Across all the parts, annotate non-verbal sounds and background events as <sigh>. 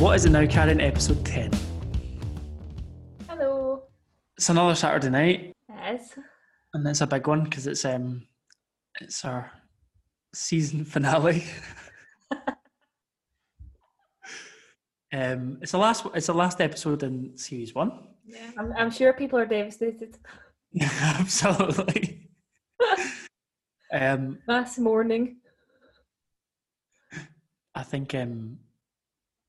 What is it now, Karen? Episode 10. Hello. It's another Saturday night, Yes. and it's a big one because it's um it's our season finale. <laughs> um it's the last it's the last episode in series one. Yeah. I'm, I'm sure people are devastated. Yeah, <laughs> Absolutely. <laughs> um Last morning. I think um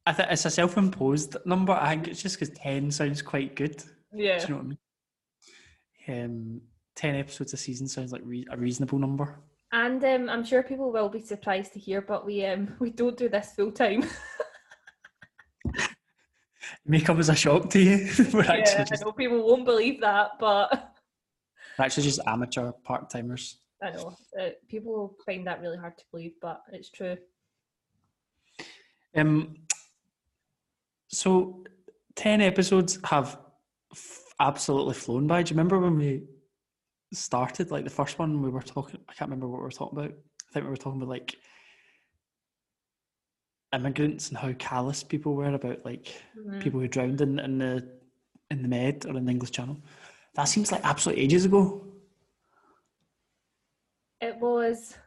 I think it's a self-imposed number. I think it's just because ten sounds quite good. Yeah, Do you know what I mean? Um, ten episodes a season sounds like re- a reasonable number. And um, I'm sure people will be surprised to hear, but we um <laughs> we don't do this full time. It may come as a shock to you. <laughs> we're yeah, actually I know people won't believe that, but <laughs> we're actually just amateur part timers. I know uh, people will find that really hard to believe, but it's true. Um, so ten episodes have f- absolutely flown by. Do you remember when we started? Like the first one, we were talking. I can't remember what we were talking about. I think we were talking about like immigrants and how callous people were about like Mhm. people who drowned in, in the in the Med or in the English Channel. That seems like absolute ages ago. It was.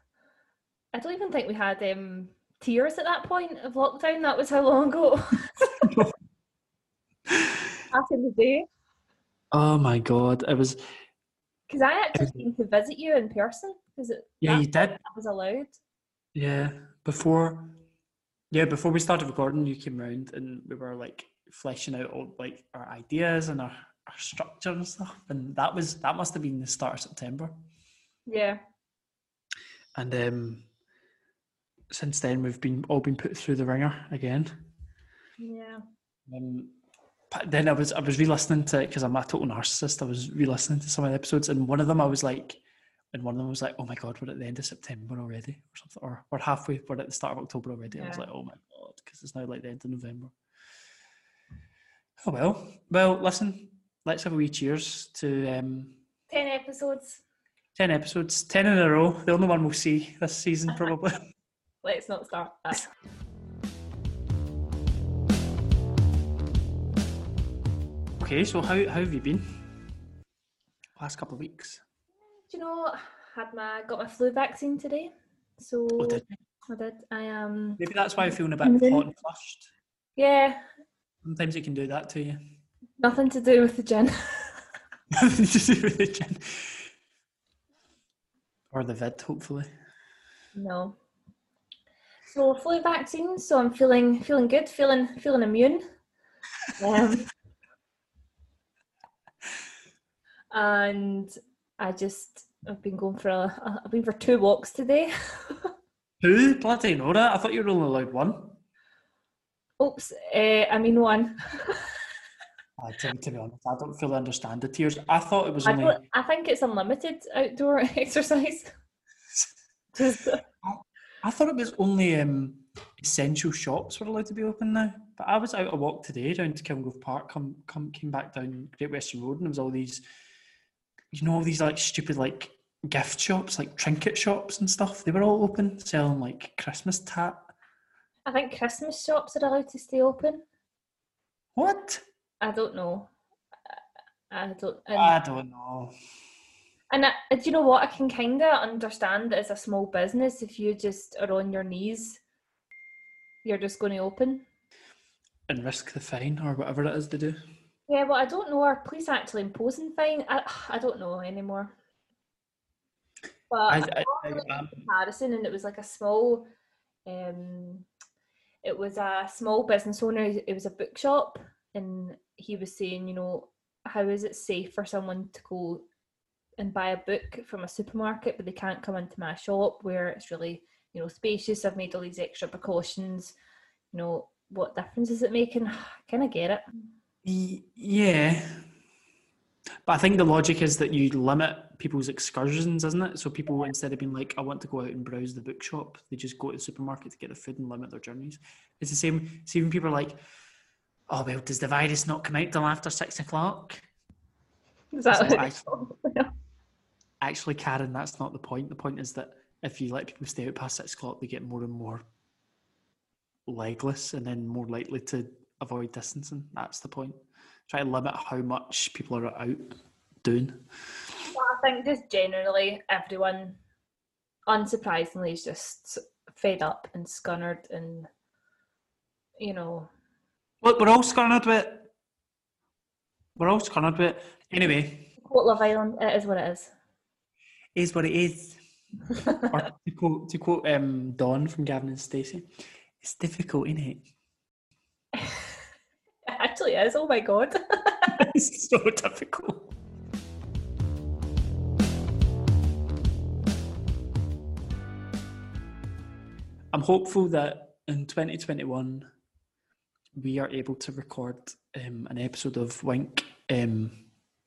I don't even think we had um tears at that point of lockdown. That was how long ago. <laughs> Back in the day. Oh my god! It was Because I actually came to visit you in person. Because yeah, you did. that was allowed. Yeah, before, yeah, before we started recording, you came round and we were like fleshing out all like our ideas and our, our structure and stuff, and that was that must have been the start of September. Yeah. And um, since then, we've been all been put through the ringer again. Yeah. Um, but then I was I was re-listening to because I'm a total narcissist. I was re-listening to some of the episodes, and one of them I was like, and one of them was like, "Oh my god, we're at the end of September already," or something, or we're halfway, we're at the start of October already. I was like, "Oh my god," because it's now like the end of November. Oh well, well, listen, let's have a wee cheers to um, 10 episodes. ten episodes, ten in a row. The only one we'll see this season probably. <laughs> Let's not start that. okay, so how how have you been? Last couple of weeks. Do you know, had my got my flu vaccine today. So Oh, did? I did. I um Maybe that's why I'm feeling a bit Mhm. hot and flushed. yeah, Sometimes it can do that to you. nothing to do with the gin. <laughs> Nothing to do with the gin. Or the vid, hopefully. no. So flu vaccine, so I'm feeling feeling good, feeling feeling immune. Um, <laughs> and I just I've been going for a I've been for two walks today. <laughs> Who? Bloody that. I thought you were only allowed one. Oops, uh, I mean one. Uh, to, to be honest, I don't fully understand the tiers. I thought it was I, only. I think it's unlimited outdoor <laughs> exercise. Just, I thought it was only um, essential shops were allowed to be open now. But I was out a walk today down to Kelvingrove Park, come, come came back down Great Western Road, and there was all these, you know, all these like stupid like gift shops, like trinket shops and stuff. They were all open, selling like Christmas tat. I think Christmas shops are allowed to stay open. What? I don't know. I I don't. And, I don't know. And I, do you know what? I can kind of understand that as a small business, if you just are on your knees, you're just going to open. And risk the fine or whatever it is they do. Yeah, well, I don't know. Are police actually imposing fine? I, I don't know anymore. But I, I, I, I, um, comparison, and it was like a small, um, it was a small business owner. It was a bookshop, and he was saying, you know, how is it safe for someone to go and buy a book from a supermarket, but they can't come into my shop where it's really, you know, spacious. I've made all these extra precautions. You know, what difference is it making? Can <sighs> I get it. Yeah. But I think the logic is that you limit people's excursions, isn't it? So people, instead of being like, I want to go out and browse the bookshop, they just go to the supermarket to get the food and limit their journeys. It's the same. See, when people are like, oh, well, does the virus not come out till after six o'clock? Is that what I- <laughs> Actually, Karen, that's not the point. The point is that if you let people stay out past six o'clock, they get more and more legless and then more likely to avoid distancing. That's the point. Try to limit how much people are out doing. Well, I think just generally everyone, unsurprisingly, is just fed up and scunnered and, you know, Look, we're all scunnered with it. We're all scunnered with it. Anyway, quote Love Island, it is what it is. Is what it is. <laughs> or to quote, to quote um, Dawn from Gavin and Stacey, it's difficult, isn't it? It actually is, oh my god. <laughs> it's so difficult. I'm hopeful that in 2021 we are able to record um, an episode of Wink um,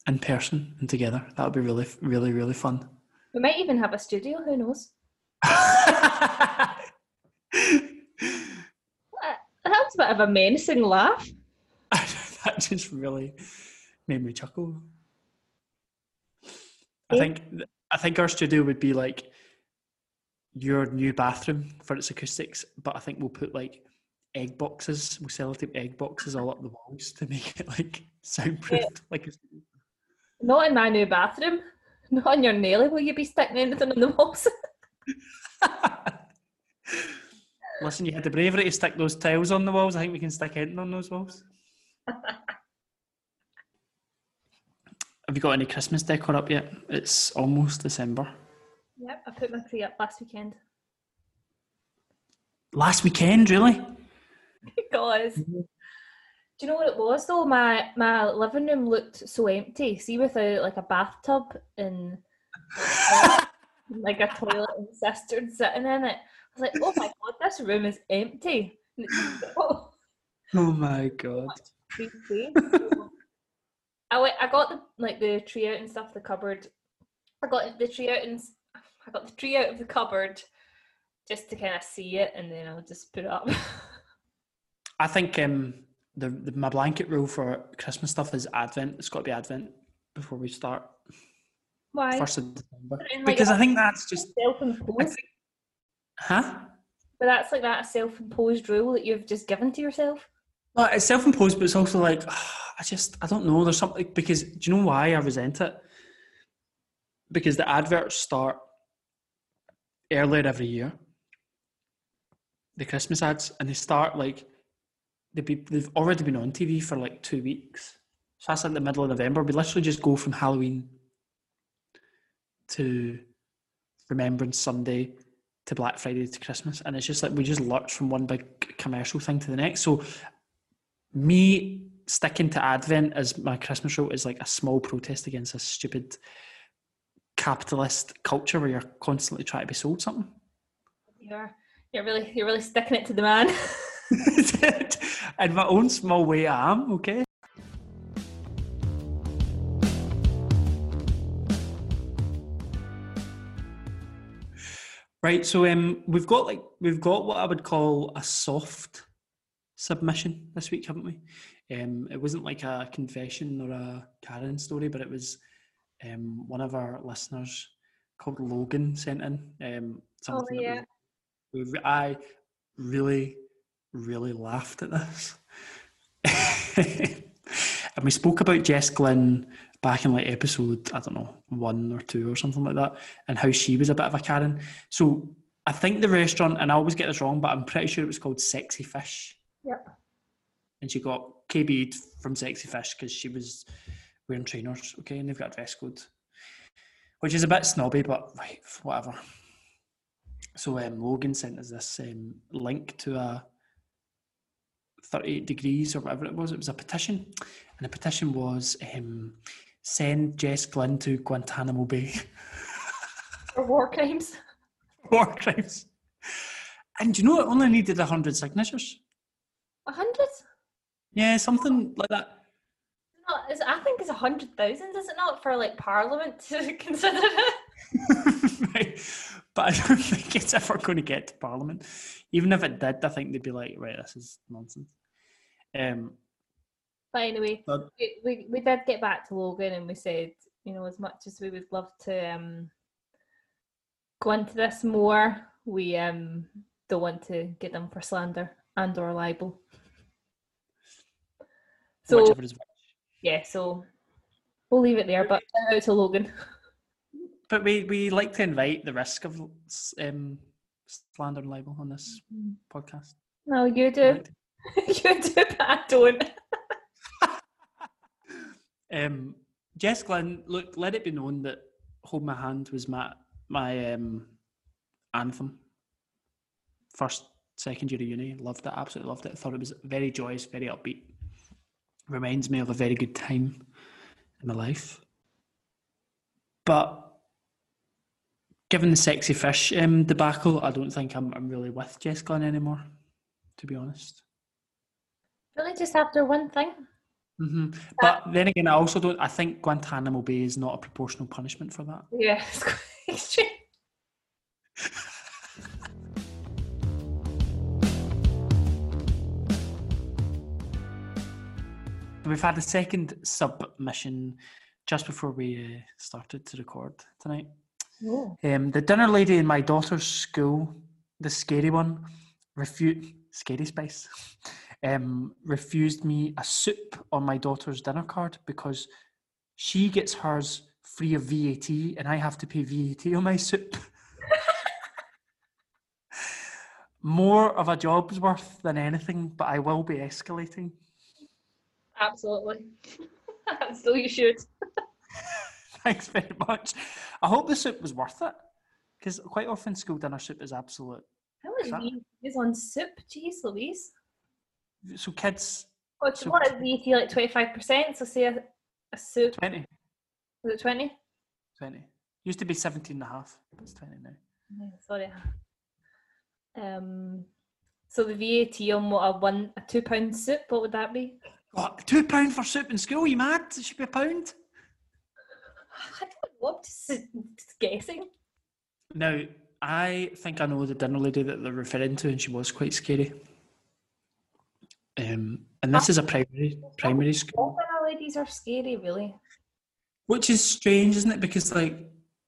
in person and together. That would be really, really, really fun. We might even have a studio, who knows? <laughs> That was a bit of a menacing laugh. <laughs> that just really made me chuckle. I think I think our studio would be like your new bathroom for its acoustics, but I think we'll put like egg boxes, we'll sell sellotape egg boxes all up the walls to make it like <laughs> soundproof. Like it's, Not in my new bathroom. Not <laughs> on your Nelly will you be sticking anything on the walls. <laughs> listen, you had the bravery to stick those tiles on the walls. I think we can stick anything on those walls. <laughs> Have you got any Christmas decor up yet? It's almost December. yep, I put my tree up last weekend. Last weekend, really? Guys. Do you know what it was though? My my living room looked so empty. See, without like a bathtub and like a toilet and cistern sitting in it. I was like, oh my god, this room is empty. And <laughs> Oh my god. creepy. <laughs> I went, I got the like the tree out and stuff, the cupboard. I got the tree out and s- I got the tree out of the cupboard just to kind of see it, and then I'll just put it up. <laughs> I think um, the, the my blanket rule for Christmas stuff is Advent. It's got to be Advent before we start Why? first of December like, because I think that's just self-imposed. think, huh? But that's like that self-imposed rule that you've just given to yourself. Well, it's self-imposed, but it's also like <sighs> I just I don't know. There's something because do you know why I resent it? Because the adverts start earlier every year. The Christmas ads, and they start like they be they've already been on TV for like two weeks. So that's like the middle of November. We literally just go from Halloween to Remembrance Sunday to Black Friday to Christmas, and it's just like we just lurch from one big commercial thing to the next. So me sticking to Advent as my Christmas show is like a small protest against this stupid capitalist culture where you're constantly trying to be sold something. You're you're really you're really sticking it to the man. <laughs> <laughs> and my own small way I am, okay? Right, so um, we've got like we've got what I would call a soft submission this week, haven't we? Um, it wasn't like a confession or a Karen story, but it was um, one of our listeners called Logan sent in um, oh, something. Oh, yeah. I really really laughed at this. <laughs> and we spoke about Jess Glynn back in like episode, I don't know, one or two or something like that, and how she was a bit of a Karen. So I think the restaurant, and I always get this wrong, but I'm pretty sure it was called Sexy Fish. Yep. And she got KB'd from Sexy Fish because she was wearing trainers, okay, and they've got a dress code, which is a bit snobby, but right, whatever. So um, Logan sent us this um, link to a 38 degrees or whatever it was. It was a petition, and the petition was um, send Jess Glynn to Guantanamo Bay. <laughs> For war crimes. war crimes. And you know it only needed 100 signatures? A hundred? Yeah, something like that. No, I think it's a hundred thousand, is it not, for like Parliament to <laughs> consider it? <laughs> right. But I don't think it's ever going to get to Parliament. Even if it did, I think they'd be like, right, this is nonsense. Um, But anyway, but we, we, we did get back to Logan and we said, you know, as much as we would love to um, go into this more, we um, don't want to get them for slander and or libel. So whichever is yeah, so we'll leave it there. But shout out to Logan. But we, we like to invite the risk of um, slander and libel on this podcast. No, you We do. <laughs> you I don't. Um, Jess Glynn, look, let it be known that "Hold My Hand" was my my um, anthem. First, second year of uni, loved it, absolutely loved it. Thought it was very joyous, very upbeat. Reminds me of a very good time in my life. But given the sexy fish um, debacle, I don't think I'm I'm really with Jess Glynn anymore. To be honest. Really, just after one thing. hmm But then again, I also don't. I think Guantanamo Bay is not a proportional punishment for that. Yeah, <laughs> it's extreme. We've had a second submission just before we uh, started to record tonight. Oh. Um, the dinner lady in my daughter's school, the scary one, refute scary spice, um, refused me a soup on my daughter's dinner card because she gets hers free of VAT and I have to pay VAT on my soup. <laughs> More of a job's worth than anything, but I will be escalating. Absolutely. <laughs> so you should. <laughs> Thanks very much. I hope the soup was worth it because quite often school dinner soup is absolute. How much That- is on soup? Jeez Louise. So kids, What's So- what is VAT like twenty five percent? So say a, a soup 20, was it twenty? 20. Used to be 17 and a half. It's 20 now. Sorry. Um so the VAT on what a one a two pound soup, what would that be? What, two pound for soup in school? You mad? It should be a pound. I don't know, I'm just, just guessing. Now, I think I know the dinner lady that they're referring to, and she was quite scary. Um, and this is a primary primary school, dinner ladies are scary, really. which is strange, isn't it? Because like,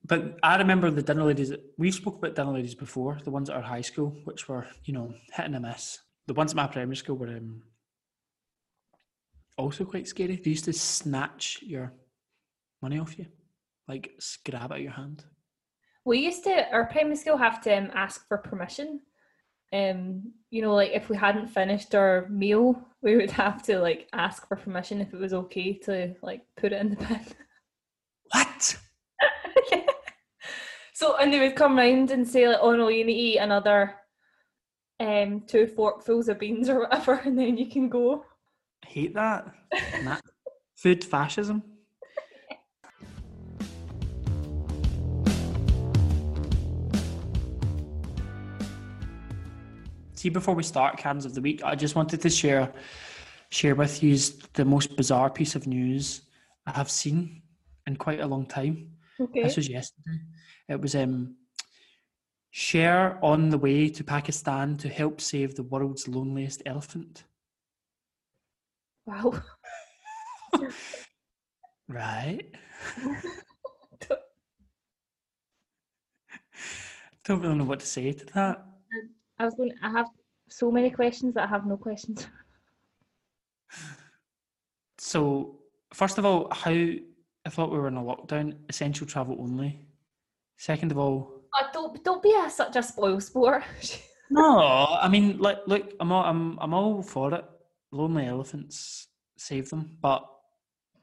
but I remember the dinner ladies. We've spoke about dinner ladies before. The ones at our high school, which were you know hit and a miss. The ones at my primary school were um, also quite scary. They used to snatch your money off you, like grab out your hand. We used to our primary school have to um, ask for permission. Um, you know, like if we hadn't finished our meal, we would have to like ask for permission if it was okay to like put it in the <laughs> bin. What? <laughs> So and they would come round and say like, "Oh no, you need to eat another um two forkfuls of beans or whatever, <laughs> and then you can go." I hate that. Food fascism. See, before we start cans of the week, I just wanted to share share with you the most bizarre piece of news I have seen in quite a long time. Okay. This was yesterday. It was um Cher on the way to Pakistan to help save the world's loneliest elephant. Wow. Right. <laughs> Don't really know what to say to that. I was going. I have so many questions that I have no questions. <laughs> So, first of all, how I thought we were in a lockdown, essential travel only. Second of all, Oh, don't don't be a, such a spoil sport. <laughs> no, I mean, like, look, I'm all, I'm, I'm all for it. Lonely elephants, save them. But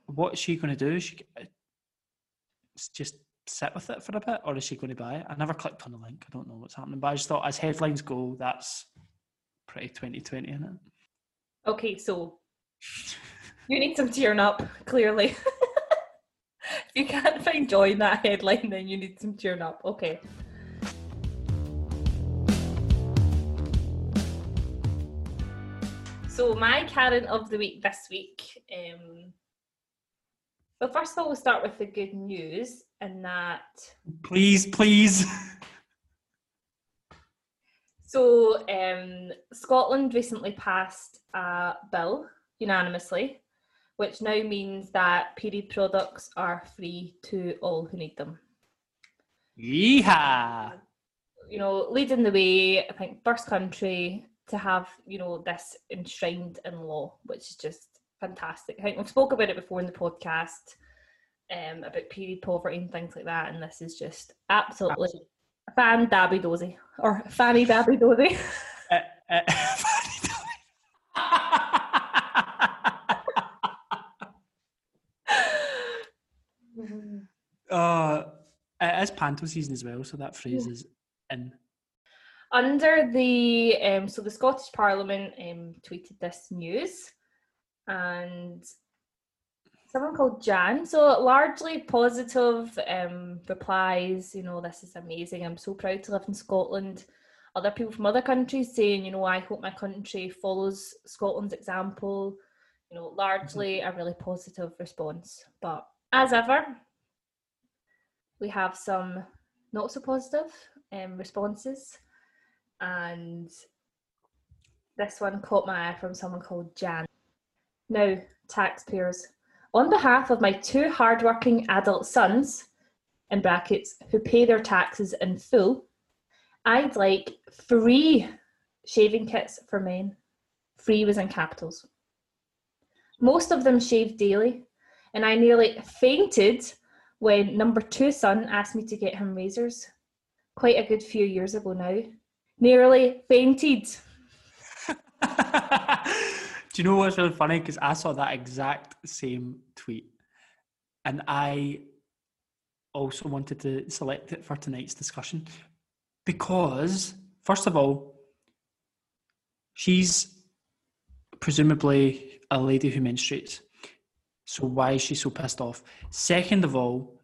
what is she going to do? She g- s- just sit with it for a bit, or is she going to buy it? I never clicked on the link. I don't know what's happening, but I just thought, as headlines go, that's pretty 2020, isn't it? okay, so you need some tearing up. Clearly, <laughs> if you can't find joy in that headline, then you need some tearing up. Okay. So my Karen of the week this week. Um, well, first of all, we'll start with the good news, and that Please, please. So, um, Scotland recently passed a bill unanimously, which now means that period products are free to all who need them. Yeehaw! You know, leading the way, I think, first country to have, you know, this enshrined in law, which is just fantastic. I think we've spoke about it before in the podcast um, about period poverty and things like that, and this is just absolutely fan dabby dozy or fanny dabby dozy. <laughs> <laughs> Uh, uh, <laughs> uh, it is panto season as well, so that phrase is in. Under the um, so the Scottish Parliament um, tweeted this news, and someone called Jan. So largely positive um, replies. You know, this is amazing. I'm so proud to live in Scotland. Other people from other countries saying, you know, I hope my country follows Scotland's example. You know, largely a really positive response. But as ever, we have some not so positive um, responses and this one caught my eye from someone called Jan. Now, taxpayers, on behalf of my two hardworking adult sons, in brackets, who pay their taxes in full, I'd like free shaving kits for men. Free was in capitals. Most of them shave daily, and I nearly fainted when number two son asked me to get him razors. Quite a good few years ago now nearly fainted. <laughs> Do you know what's really funny? Because I saw that exact same tweet, and I also wanted to select it for tonight's discussion because, first of all, she's presumably a lady who menstruates. So why is she so pissed off? Second of all,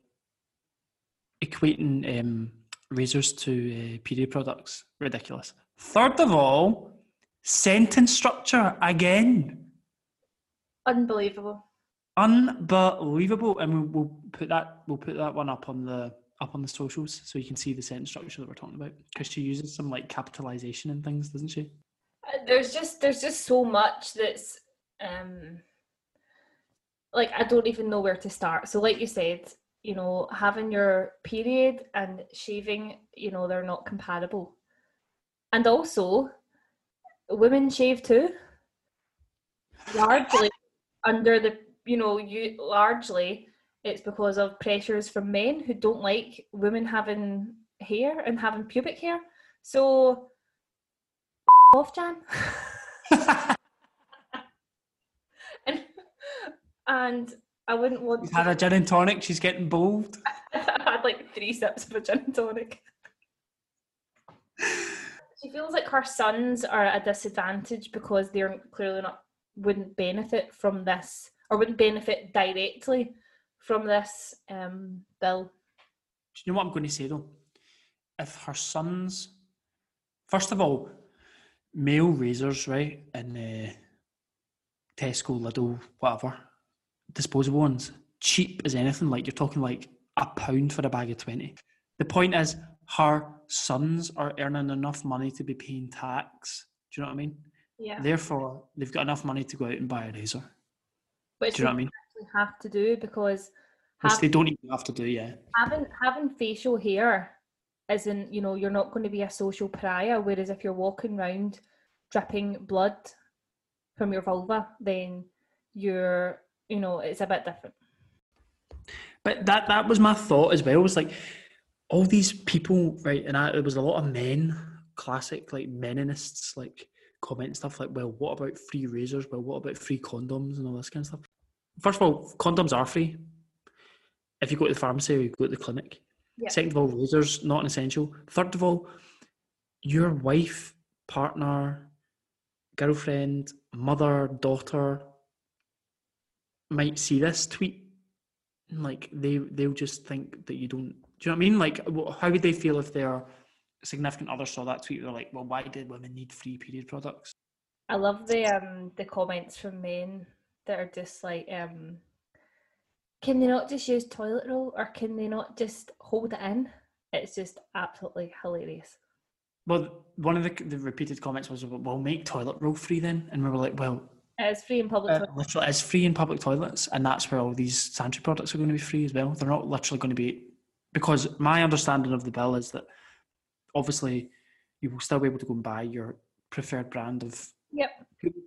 equating um, razors to uh, period products ridiculous. Third of all, sentence structure again Unbelievable. unbelievable, and we'll, we'll put that we'll put that one up on the up on the socials so you can see the sentence structure that we're talking about because she uses some like capitalization and things, doesn't she? Uh, There's just there's just so much that's um like I don't even know where to start. So like you said, you know, having your period and shaving, you know, they're not compatible. And also women shave too. Largely under the you know, you largely it's because of pressures from men who don't like women having hair and having pubic hair. So off, Jan. <laughs> and and I wouldn't want She's to had a gin and tonic. She's getting bold. <laughs> I've had like three sips of a gin and tonic. She feels like her sons are at a disadvantage because they're clearly not wouldn't benefit from this or wouldn't benefit directly from this um, bill. Do you know what I'm going to say though? If her sons, first of all, male razors, right, in uh, Tesco, Lidl, whatever, disposable ones, cheap as anything. Like you're talking like a pound for a bag of twenty. The point is, her sons are earning enough money to be paying tax. Do you know what I mean? Yeah. Therefore, they've got enough money to go out and buy a razor. Which Do you know what I mean? have to do because Which they don't even have to do, yeah. having having facial hair isn't you know you're not going to be a social pariah whereas if you're walking around dripping blood from your vulva then you're you know it's a bit different But that that was my thought as well. Was like all these people, right? And I, there was a lot of men, classic like meninists, like comment stuff like, "Well, what about free razors? Well, what about free condoms and all this kind of stuff?" First of all, condoms are free if you go to the pharmacy or you go to the clinic. Yeah. Second of all, razors not an essential. Third of all, your wife, partner, girlfriend, mother, daughter might see this tweet and, like they they'll just think that you don't do you know what i mean? Like how would they feel if their significant other saw that tweet? They're like well why did women need free period products? I love the um the comments from men that are just like um can they not just use toilet roll or can they not just hold it in? It's just absolutely hilarious. Well one of the, the repeated comments was well make toilet roll free then. And we were like well it's free in public uh, literally it's free in public toilets and that's where all these sanitary products are going to be free as well. They're not literally going to be because my understanding of the bill is that obviously you will still be able to go and buy your preferred brand of yep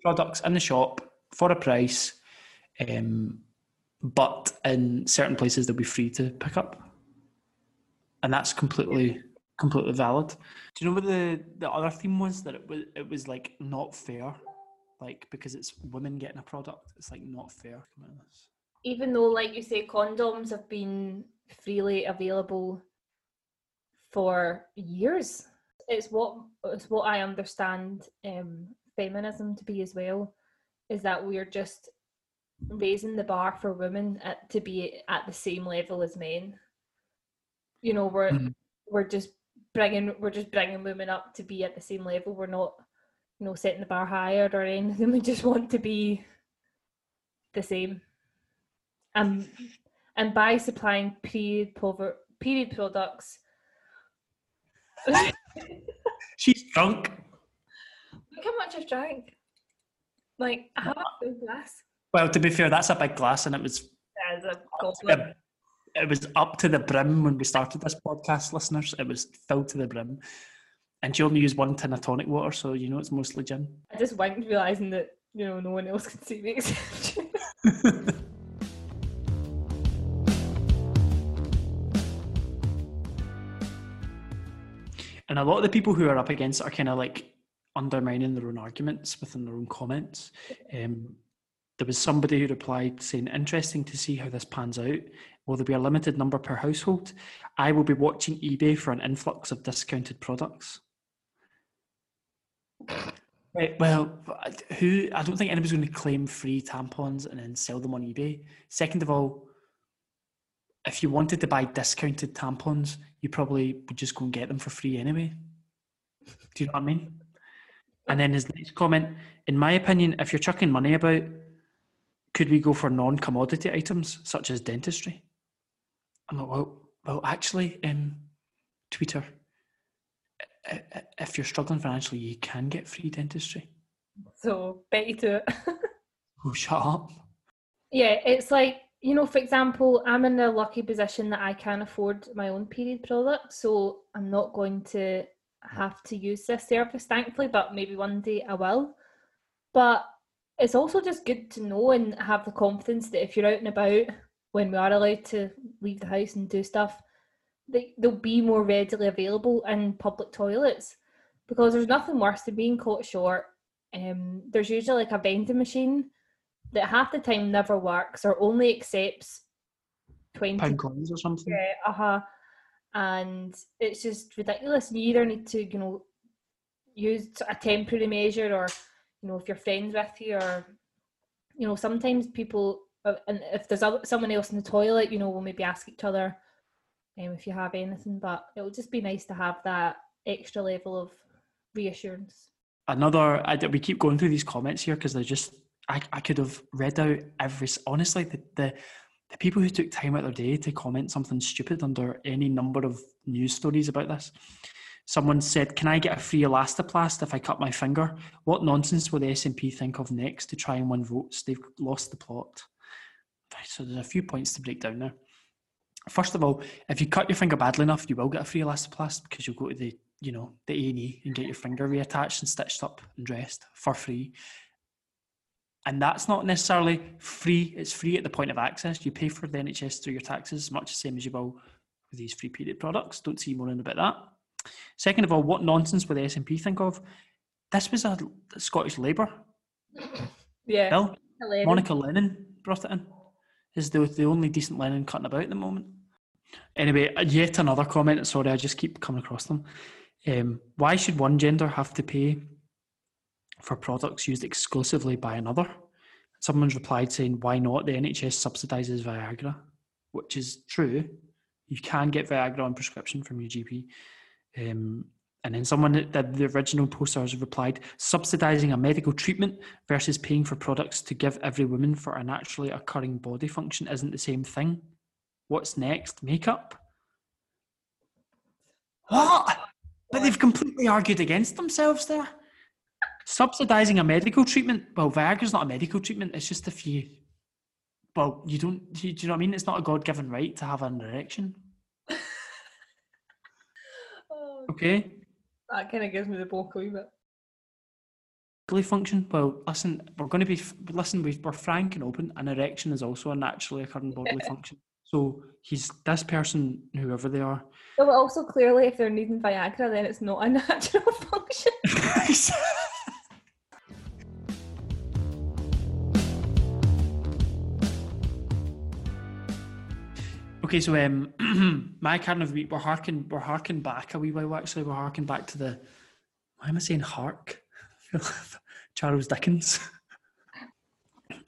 products in the shop for a price, um, but in certain places they'll be free to pick up, and that's completely completely valid. Do you know what the the other theme was? That it was it was like not fair, like because it's women getting a product, it's like not fair. Come out of this. even though like you say condoms have been freely available for years. It's what it's what i understand um feminism to be as well is that we're just raising the bar for women at, to be at the same level as men. You know we're Mhm. we're just bringing we're just bringing women up to be at the same level. We're not you know setting the bar higher or anything. <laughs> We just want to be the same. And and by supplying period pover- period products <laughs> She's drunk. Look how much I've drank like a half a glass Well, to be fair, that's a big glass, and it was goblet. it, was up to the brim when we started this podcast, listeners. It was filled to the brim, and she only used one tin of tonic water, so you know it's mostly gin. I just winked realizing that you know no one else can see me except you. And a lot of the people who are up against it are kind of like undermining their own arguments within their own comments. Um, there was somebody who replied saying, Interesting to see how this pans out. Will there be a limited number per household? I will be watching eBay for an influx of discounted products. Right, well, who? I don't think anybody's going to claim free tampons and then sell them on eBay. Second of all, if you wanted to buy discounted tampons, you probably would just go and get them for free anyway. Do you know what I mean? And then his next comment, in my opinion, if you're chucking money about, could we go for non-commodity items such as dentistry? I'm like, well, well, actually, um, Twitter, if you're struggling financially, you can get free dentistry. So bet you to it. <laughs> Oh, shut up. yeah, it's like you know, for example, I'm in the lucky position that I can afford my own period product, so I'm not going to have to use this service, thankfully. But maybe one day I will. But it's also just good to know and have the confidence that if you're out and about when we are allowed to leave the house and do stuff, they, they'll be more readily available in public toilets because there's nothing worse than being caught short. Um, there's usually like a vending machine that half the time never works or only accepts 20 Pound coins or something. yeah, uh-huh. And it's just ridiculous. You either need to, you know, use a temporary measure or, you know, if you're friends with you or, you know, sometimes people, uh, and if there's someone else in the toilet, you know, we'll maybe ask each other um, if you have anything, but it would just be nice to have that extra level of reassurance. another I, we keep going through these comments here because they're just I, I could have read out every honestly the, the the people who took time out of their day to comment something stupid under any number of news stories about this. Someone said, "Can I get a free elastoplast if I cut my finger?" What nonsense will the SNP think of next to try and win votes? They've lost the plot. So there's a few points to break down there. First of all, if you cut your finger badly enough, you will get a free elastoplast because you'll go to the you know the A and E and get your finger reattached and stitched up and dressed for free. And that's not necessarily free. It's free at the point of access. You pay for the NHS through your taxes, much the same as you will with these free period products. Don't see more in about that. Second of all, what nonsense will the SNP think of? This was a Scottish Labour Yeah. bill. hilarious. Monica Lennon brought it in. Is the the only decent Lennon cutting about at the moment. Anyway, yet another comment. Sorry, I just keep coming across them. Um, why should one gender have to pay for products used exclusively by another? Someone's replied saying, "Why not? The NHS subsidises Viagra," which is true. You can get Viagra on prescription from your GP. Um, and then someone that the original posters replied, subsidising a medical treatment versus paying for products to give every woman for a naturally occurring body function isn't the same thing. What's next? Makeup? What? But they've completely argued against themselves there. Subsidising a medical treatment. Well, Viagra's not a medical treatment, it's just if you. Well, you don't. Do you know what I mean? It's not a God given right to have an erection. Oh, <laughs> Okay? that kind of gives me the bulk a wee bit. bodily function? Well, listen, we're going to be listen. we- We're frank and open. An erection is also a naturally occurring bodily <laughs> function. So he's this person, whoever they are. But also clearly, if they're needing Viagra, then it's not a <laughs> natural function. Okay, so um, <clears throat> my kind of we're harking, we're harking back a wee while. Actually, we're harking back to the. Why am I saying hark? <laughs> Charles Dickens. <laughs>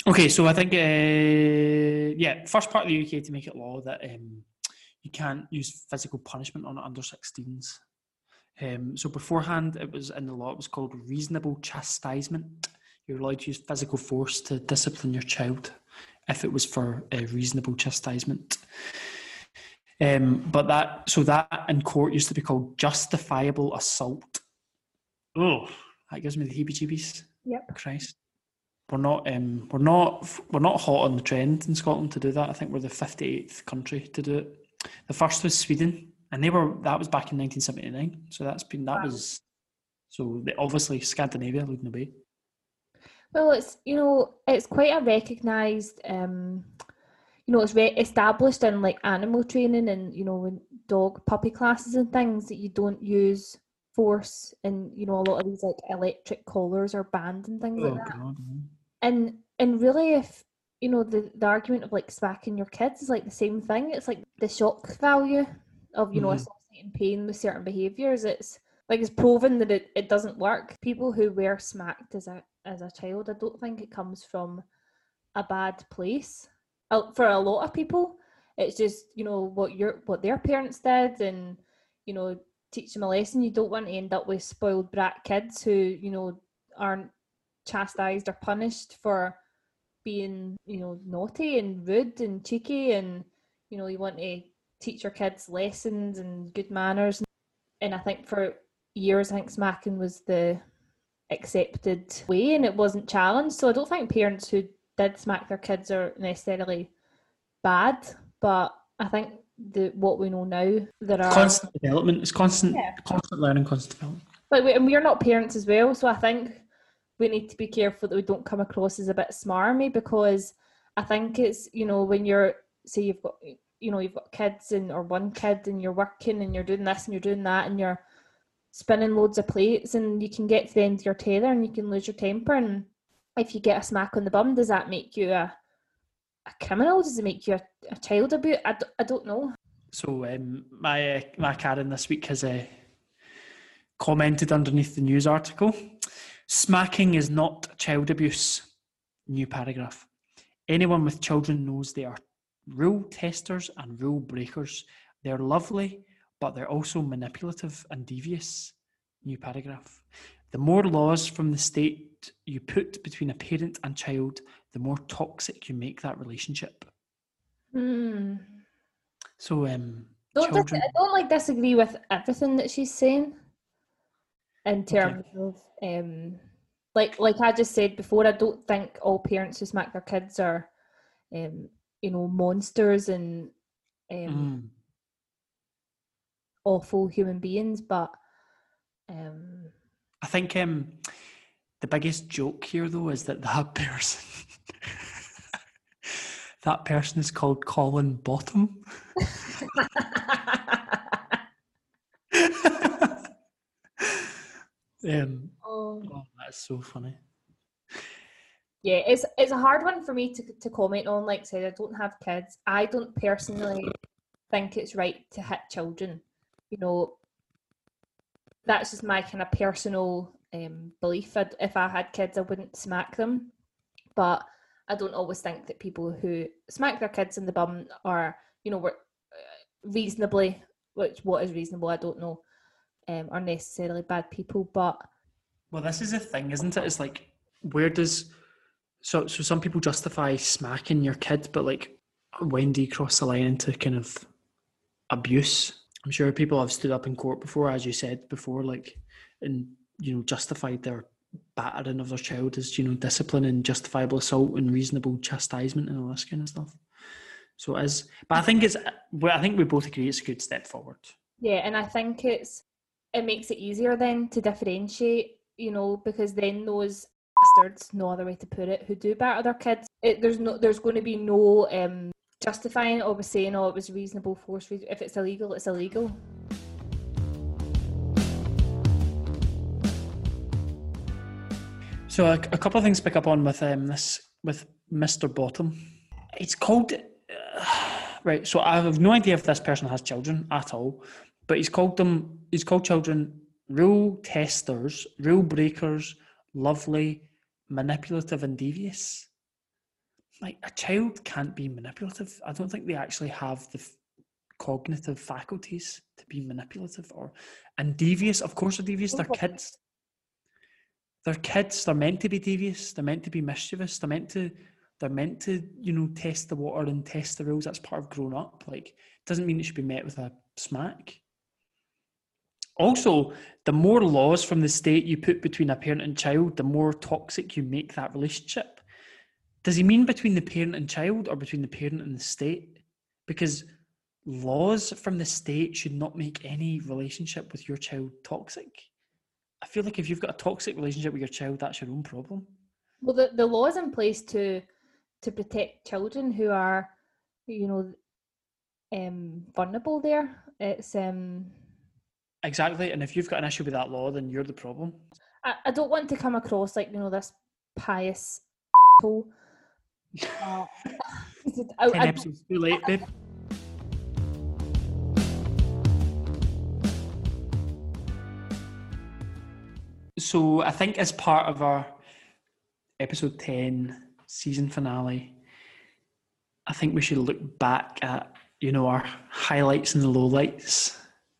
Okay, so I think, uh, yeah, first part of the UK to make it law that um, you can't use physical punishment on under 16s. Um, so beforehand, it was in the law, it was called reasonable chastisement. You're allowed to use physical force to discipline your child if it was for a reasonable chastisement. Um, but that, so that in court used to be called justifiable assault. Oh, that gives me the heebie-jeebies. Yep. Christ. We're not um we're not we're not hot on the trend in Scotland to do that. I think we're the fifty eighth country to do it. The first was Sweden, and they were that was back in nineteen seventy nine. So that's been that Wow. was so they, obviously Scandinavia leading the way. Well, it's you know it's quite a recognised, um, you know, it's re- established in like animal training and you know in dog puppy classes and things that you don't use force and you know a lot of these like electric collars are banned and things like that. God. And and really, if you know the the argument of like smacking your kids is like the same thing. It's like the shock value of you know Mhm. associating pain with certain behaviors. It's like it's proven that it, it doesn't work. People who were smacked as a as a child, I don't think it comes from a bad place. Uh, For a lot of people, it's just you know what your what their parents did, and you know teach them a lesson. You don't want to end up with spoiled brat kids who you know aren't chastised or punished for being you know naughty and rude and cheeky and you know you want to teach your kids lessons and good manners and i think for years i think smacking was the accepted way and it wasn't challenged so i don't think parents who did smack their kids are necessarily bad but i think the what we know now there are Constant development. It's constant Yeah. constant learning, constant development. Like, we, and we're not parents as well, so I think we need to be careful that we don't come across as a bit smarmy because I think it's you know when you're say you've got you know you've got kids and or one kid and you're working and you're doing this and you're doing that and you're spinning loads of plates and you can get to the end of your tether and you can lose your temper and if you get a smack on the bum does that make you a a criminal does it make you a, a child abuse I, d- I don't know So um, my uh, my Karen this week has uh, commented underneath the news article. Smacking is not child abuse. New paragraph. Anyone with children knows they are rule testers and rule breakers. They're lovely, but they're also manipulative and devious. New paragraph. The more laws from the state you put between a parent and child, the more toxic you make that relationship. Hmm. So um, Don't dis- children. I don't like disagree with everything that she's saying in Okay. terms of um like like I just said before, I don't think all parents who smack their kids are um you know monsters and um Mm. Awful human beings, but um I think um, the biggest joke here, though, is that that <laughs> person, that person is called Colin Bottom. <laughs> um, oh. oh, that's so funny. yeah, it's it's a hard one for me to to comment on. Like I said, I don't have kids. I don't personally think it's right to hit children. You know, that's just my kind of personal um, belief. I'd, if I had kids, I wouldn't smack them. But I don't always think that people who smack their kids in the bum are, you know, uh, reasonably, which what is reasonable, I don't know, um, are necessarily bad people. But Well, this is the thing, isn't it? It's like, where does so so some people justify smacking your kid, but like, when do you cross the line into kind of abuse? I'm sure people have stood up in court before, as you said before, like, and you know, justified their battering of their child as you know discipline and justifiable assault and reasonable chastisement and all this kind of stuff. So is, but I think it's. I think we both agree it's a good step forward. Yeah, and I think it's it makes it easier then to differentiate, you know, because then those bastards, no other way to put it, who do batter their kids, it, there's no, there's going to be no um, justifying it or saying, oh, it was reasonable force. If it's illegal, it's illegal. So a, a couple of things pick up on with um, this with Mr. Bottom. It's called uh, right. So I have no idea if this person has children at all, but he's called them. He's called children rule testers, rule breakers, lovely, manipulative, and devious. Like a child can't be manipulative. I don't think they actually have the f- cognitive faculties to be manipulative or and devious. Of course, they're devious. They're kids. They're kids. They're meant to be devious. They're meant to be mischievous. They're meant to they're meant to you know test the water and test the rules. That's part of growing up. Like doesn't mean it should be met with a smack. Also the more laws from the state you put between a parent and child the more toxic you make that relationship does he mean between the parent and child or between the parent and the state because laws from the state should not make any relationship with your child toxic I feel like if you've got a toxic relationship with your child, that's your own problem. Well, the, the laws in place to to protect children who are, you know, um, vulnerable. There, it's um, Exactly. And if you've got an issue with that law, then you're the problem. I, I don't want to come across like you know this pious <laughs> hole. Uh, I, Ten I, episodes too late, babe. So I think as part of our episode 10 season finale, I think we should look back at, you know, our highlights and the lowlights.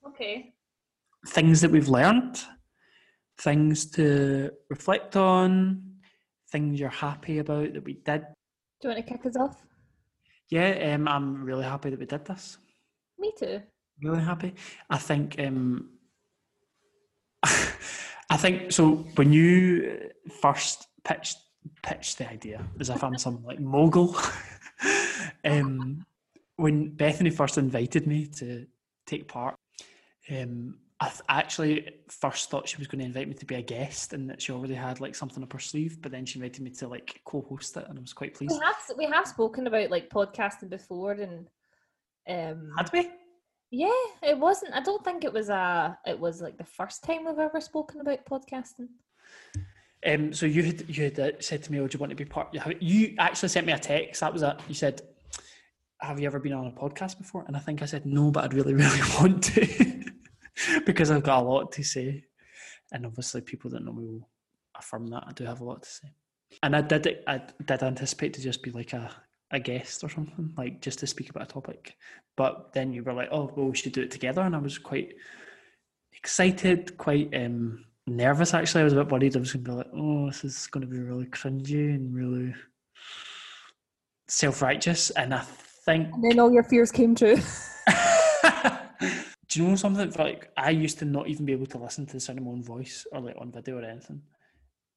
okay. things that we've learned, things to reflect on, things you're happy about that we did. Do you want to kick us off? Yeah, um, I'm really happy that we did this. Me too. Really happy. I think. Um, <laughs> I think so. When you first pitched pitched the idea, as if I'm some <laughs> like mogul. <laughs> um, when Bethany first invited me to take part, um, I th- actually first thought she was going to invite me to be a guest, and that she already had like something up her sleeve. But then she invited me to like co-host it, and I was quite pleased. We have we have spoken about like podcasting before, and um, Had we? yeah, it wasn't. I don't think it was a. It was like the first time we've ever spoken about podcasting. Um, so you had you had uh, said to me, "Oh, do you want to be part?" You, have- you actually sent me a text. That was it. You said, "Have you ever been on a podcast before?" And I think I said no, but I'd really, <laughs> really want to <laughs> <laughs> because I've got a lot to say, and obviously people that know me will affirm that I do have a lot to say. And I did I did anticipate to just be like a a guest or something, like just to speak about a topic. But then you were like, "Oh, well, we should do it together," and I was quite excited, quite um, nervous actually. I was a bit worried I was going to be like, oh, this is going to be really cringy and really self righteous. And I think. And then all your fears came true. <laughs> <laughs> Do you know something? Like I used to not even be able to listen to the sound of my own voice or like on video or anything.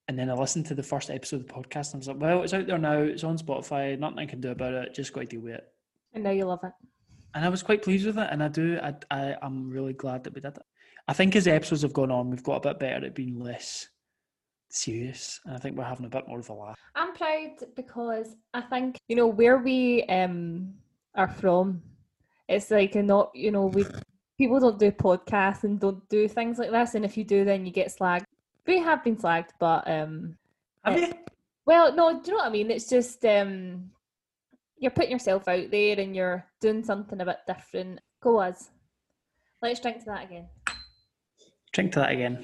And then I listened to the first episode of the podcast and I was like, well, it's out there now. It's on Spotify. Nothing I can do about it. Just got to deal with it. and now you love it. And I was quite pleased with it. And I do. I, I I'm really glad that we did it. I think as the episodes have gone on, we've got a bit better at being less serious. And I think we're having a bit more of a laugh. I'm proud because I think you know where we um are from. It's like a not you know we people don't do podcasts and don't do things like this, and if you do, then you get slagged. We have been slagged, but um, Have Yeah. you? well, no, do you know what I mean? It's just um, you're putting yourself out there and you're doing something a bit different. Go us. Let's drink to that again. Drink to that again.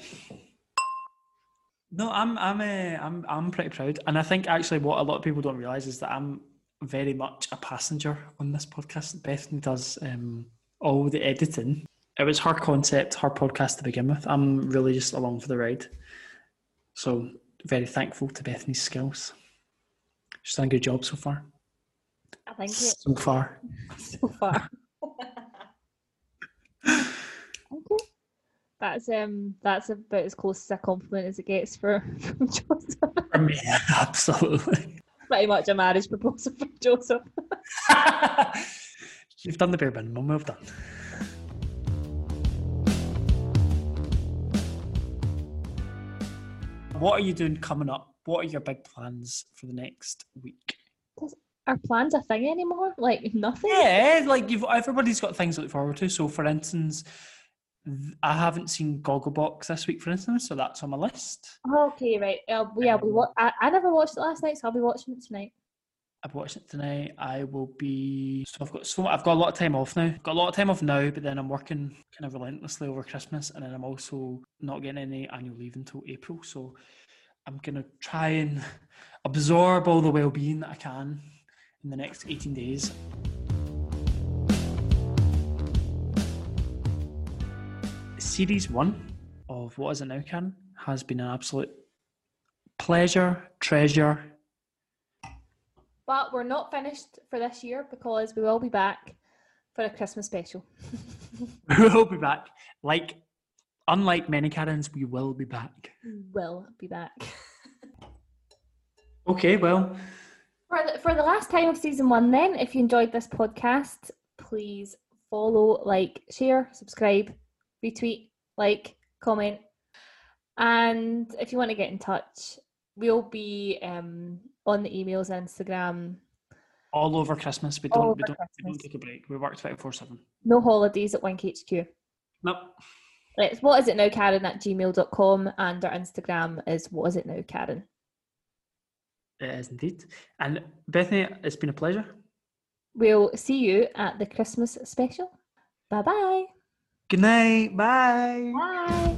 No, I'm I'm uh, I'm I'm pretty proud, and I think actually what a lot of people don't realize is that I'm very much a passenger on this podcast. Bethany does um, all the editing. It was her concept, her podcast to begin with. I'm really just along for the ride. So very thankful to Bethany's skills. She's done a good job so far. I think it <laughs> So far. so <laughs> far. okay. That's um that's about as close as a compliment as it gets for <laughs> from Joseph. For me, absolutely. Pretty much a marriage proposal for Joseph. You've done the bare minimum. Well done. What are you doing coming up? What are your big plans for the next week? Are plans a thing anymore? Like nothing? Yeah, like you've everybody's got things to look forward to. So, for instance, I haven't seen Gogglebox this week, for instance, so that's on my list. Okay, right. Uh, yeah, we wa- I, I never watched it last night, so I'll be watching it tonight. I've watched it tonight. I will be so I've got so I've got a lot of time off now. I've Got a lot of time off now, but then I'm working kind of relentlessly over Christmas, and then I'm also not getting any annual leave until April. So I'm gonna try and absorb all the well-being that I can in the next 18 days. Series one of What Is It Now, Karen has been an absolute pleasure, treasure, But we're not finished for this year because we will be back for a Christmas special. <laughs> We will be back. Like, unlike many Karens, we will be back. We will be back. <laughs> Okay, well, For the, for the last time of season one, then, if you enjoyed this podcast, please follow, like, share, subscribe, retweet, like, comment. And if you want to get in touch, we'll be um, on the emails Instagram. all over Christmas. We don't, we don't, we don't take a break. We work 24 7. No holidays at Wink HQ. Nope. It's what is it now, Karen at gmail.com. And our Instagram is what is it now, Karen. It is indeed. And Bethany, it's been a pleasure. We'll see you at the Christmas special. Bye-bye. Good night. Bye. Bye.